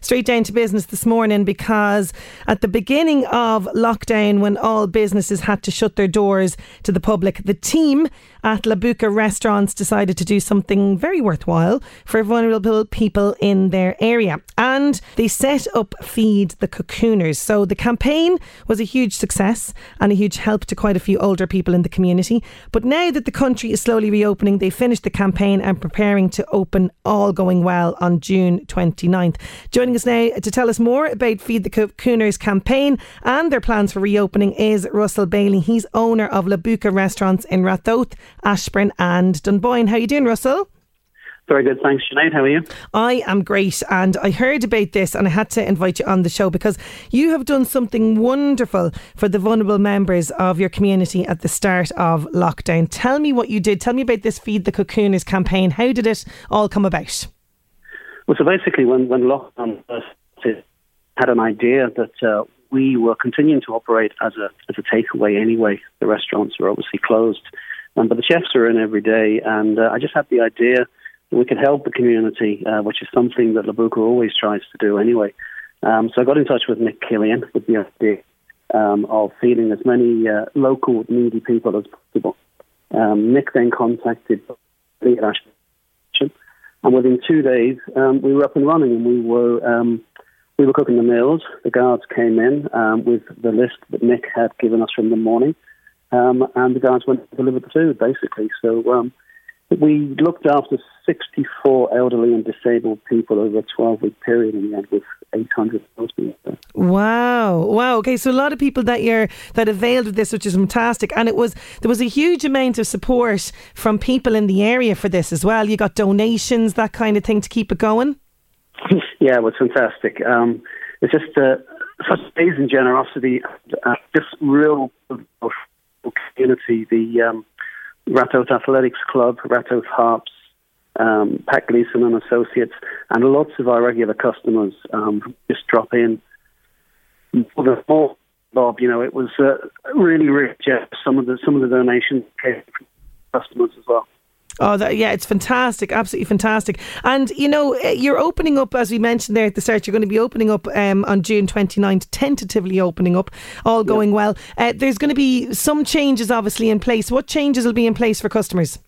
Straight down to business this morning because at the beginning of lockdown, when all businesses had to shut their doors to the public, the team at La Buca Restaurants decided to do something very worthwhile for vulnerable people in their area. And they set up Feed the Cocooners. So the campaign was a huge success and a huge help to quite a few older people in the community. But now that the country is slowly reopening, they finished the campaign and preparing to open all going well on June 29th. Joining us now to tell us more about Feed the Cocooners campaign and their plans for reopening is Russell Bailey. He's owner of La Buca Restaurants in Ratoath, Ashbourne and Dunboyne. How are you doing, Russell? Very good, thanks, Sinead. How are you? I am great, and I heard about this, and I had to invite you on the show because you have done something wonderful for the vulnerable members of your community at the start of lockdown. Tell me what you did. Tell me about this Feed the Cocooners campaign. How did it all come about? Well, so basically, when when lockdown first had an idea that uh, we were continuing to operate as a as a takeaway anyway. The restaurants were obviously closed, um, but the chefs are in every day, and uh, I just had the idea that we could help the community, uh, which is something that La Buca always tries to do anyway. Um, so I got in touch with Nick Killian with the idea um, of feeding as many uh, local needy people as possible. Um, Nick then contacted Ashbourne and within two days, um, we were up and running, and we were um, we were cooking the meals. The guards came in um, with the list that Nick had given us from the morning, um, and the guards went to deliver the food, basically. So um, we looked after 64 elderly and disabled people over a 12 week period in the end with 800 meals being. Wow. Wow. Okay, so a lot of people that you're that availed of this, which is fantastic. And it was there was a huge amount of support from people in the area for this as well. You got donations, that kind of thing to keep it going? yeah, it was fantastic. Um, it's just uh, such amazing generosity, uh, just real community. The um, Ratoath Athletics Club, Ratoath Harps, um, Pat Gleason and Associates, and lots of our regular customers um, just drop in. For the more, Bob, you know, it was uh, really rich. Some of the some of the donations came from customers as well. Oh, that, yeah, it's fantastic, absolutely fantastic. And, you know, eh, you're opening up, as we mentioned there at the start, you're going to be opening up um, on June 29th, tentatively opening up, all going well. Uh, there's going to be some changes, obviously, in place. What changes will be in place for customers?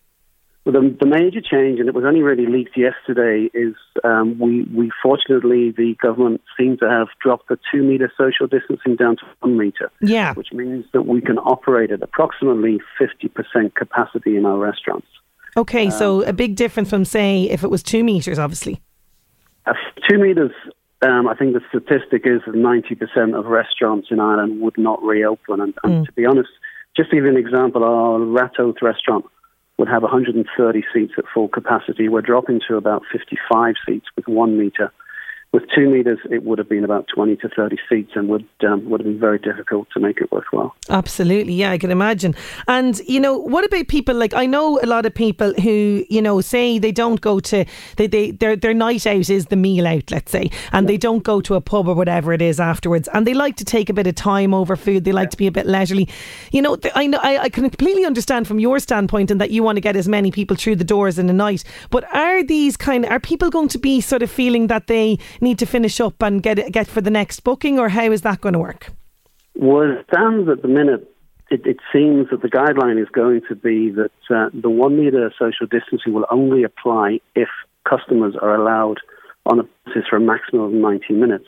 Well, the, the major change, and it was only really leaked yesterday, is um, we, we fortunately, the government seems to have dropped the two metre social distancing down to one metre. Yeah. Which means that we can operate at approximately 50% capacity in our restaurants. Okay, um, so a big difference from, say, if it was two metres, obviously. Uh, two metres, um, I think the statistic is that 90% of restaurants in Ireland would not reopen. And, and mm. to be honest, just to give you an example, our Ratoath restaurant would have 130 seats at full capacity. We're dropping to about 55 seats with one metre with two meters, it would have been about 20 to 30 seats and would um, would have been very difficult to make it worthwhile. Absolutely, yeah, I can imagine. And you know, what about people like I know a lot of people who you know say they don't go to they, they their their night out is the meal out, let's say, and yeah. they don't go to a pub or whatever it is afterwards, and they like to take a bit of time over food. They like yeah. to be a bit leisurely. You know, I know I, I can completely understand from your standpoint and that you want to get as many people through the doors in a night. But are these kind of are people going to be sort of feeling that they need to finish up and get get for the next booking, or how is that going to work? Well, it stands at the minute. It, it seems that the guideline is going to be that uh, the one metre social distancing will only apply if customers are allowed on a basis for a maximum of 90 minutes.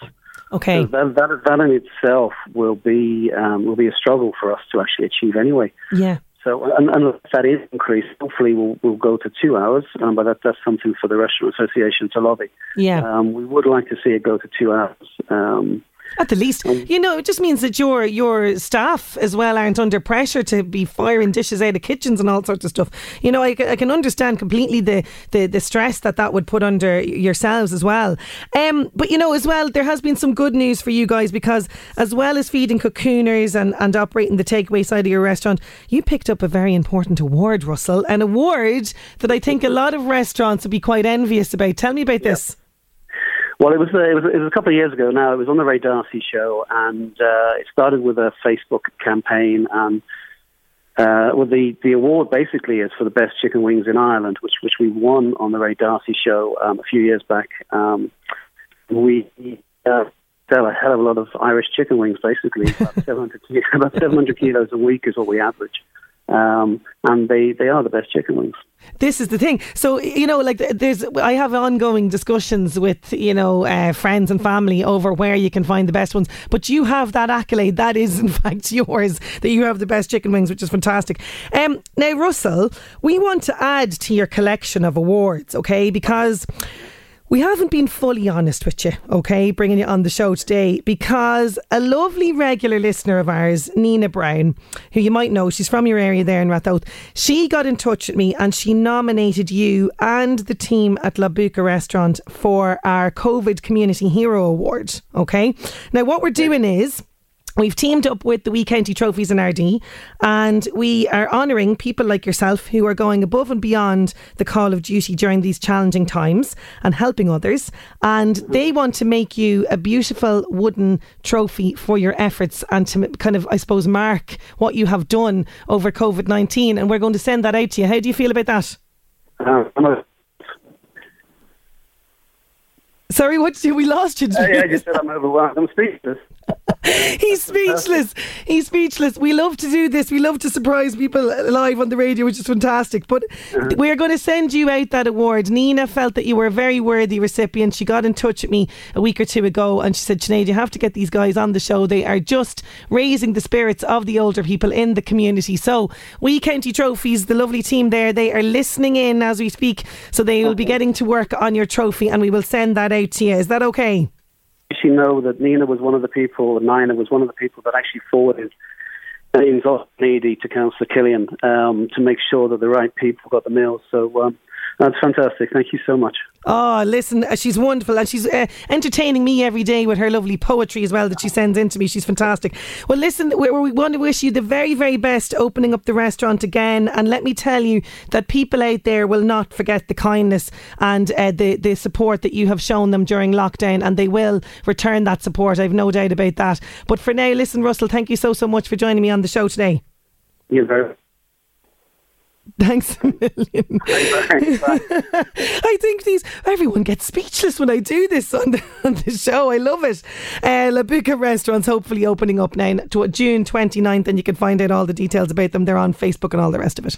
Okay. So that, that, that in itself will be um, will be a struggle for us to actually achieve anyway. Yeah. So and, unless that is increased, hopefully we'll, we'll go to two hours. Um, but that, that's something for the Restaurant Association to lobby. Yeah. Um, we would like to see it go to two hours. Um, At the least, you know, it just means that your your staff as well aren't under pressure to be firing dishes out of kitchens and all sorts of stuff. You know, I, I can understand completely the, the, the stress that that would put under yourselves as well. Um, but you know, as well, there has been some good news for you guys because as well as feeding cocooners and, and operating the takeaway side of your restaurant, you picked up a very important award, Russell, an award that I think a lot of restaurants would be quite envious about. Tell me about this. Well, it was, uh, it was it was a couple of years ago now. It was on the Ray D'Arcy show, and uh, it started with a Facebook campaign. And uh, well, the the award basically is for the best chicken wings in Ireland, which which we won on the Ray D'Arcy show um, a few years back. Um, we uh, sell a hell of a lot of Irish chicken wings, basically about 700 about 700 kilos a week is what we average. Um, and they, they are the best chicken wings. This is the thing. So you know, like there's, I have ongoing discussions with you know uh, friends and family over where you can find the best ones. But you have that accolade. That is in fact yours. That you have the best chicken wings, which is fantastic. Um, now, Russell, we want to add to your collection of awards, okay? Because we haven't been fully honest with you, okay, bringing you on the show today because a lovely regular listener of ours, Nina Brown, who you might know, she's from your area there in Ratoath, she got in touch with me and she nominated you and the team at La Buca Restaurant for our COVID Community Hero Award, okay? Now, what we're doing is. We've teamed up with the Wee County Trophies in Ardee and we are honouring people like yourself who are going above and beyond the call of duty during these challenging times and helping others. And they want to make you a beautiful wooden trophy for your efforts and to kind of, I suppose, mark what you have done over COVID 19. And we're going to send that out to you. How do you feel about that? Uh, a, Sorry, what did you, we lost you? yeah, I just said I'm overwhelmed. I'm speechless. He's speechless. He's speechless. We love to do this. We love to surprise people live on the radio, which is fantastic. But mm-hmm. we're going to send you out that award. Nina felt that you were a very worthy recipient. She got in touch with me a week or two ago and she said, Sinead, you have to get these guys on the show. They are just raising the spirits of the older people in the community. So, Wee County Trophies, the lovely team there, they are listening in as we speak. So, they will be mm-hmm. getting to work on your trophy and we will send that out to you. Is that okay? She know that Nina was one of the people, Nina was one of the people that actually forwarded names off needy to Councillor Killian um, to make sure that the right people got the meals. So um, that's fantastic. Thank you so much. Oh, listen, uh, she's wonderful and she's uh, entertaining me every day with her lovely poetry as well that she sends in to me. She's fantastic. Well, listen, we, we want to wish you the very, very best opening up the restaurant again. And let me tell you that people out there will not forget the kindness and uh, the, the support that you have shown them during lockdown, and they will return that support. I've no doubt about that. But for now, listen, Russell, thank you so, so much for joining me on the show today. You're very Thanks a million. I think these everyone gets speechless when I do this on the, on the show. I love it. Uh, La Buca restaurants hopefully opening up now to June 29th, and you can find out all the details about them. They're on Facebook and all the rest of it.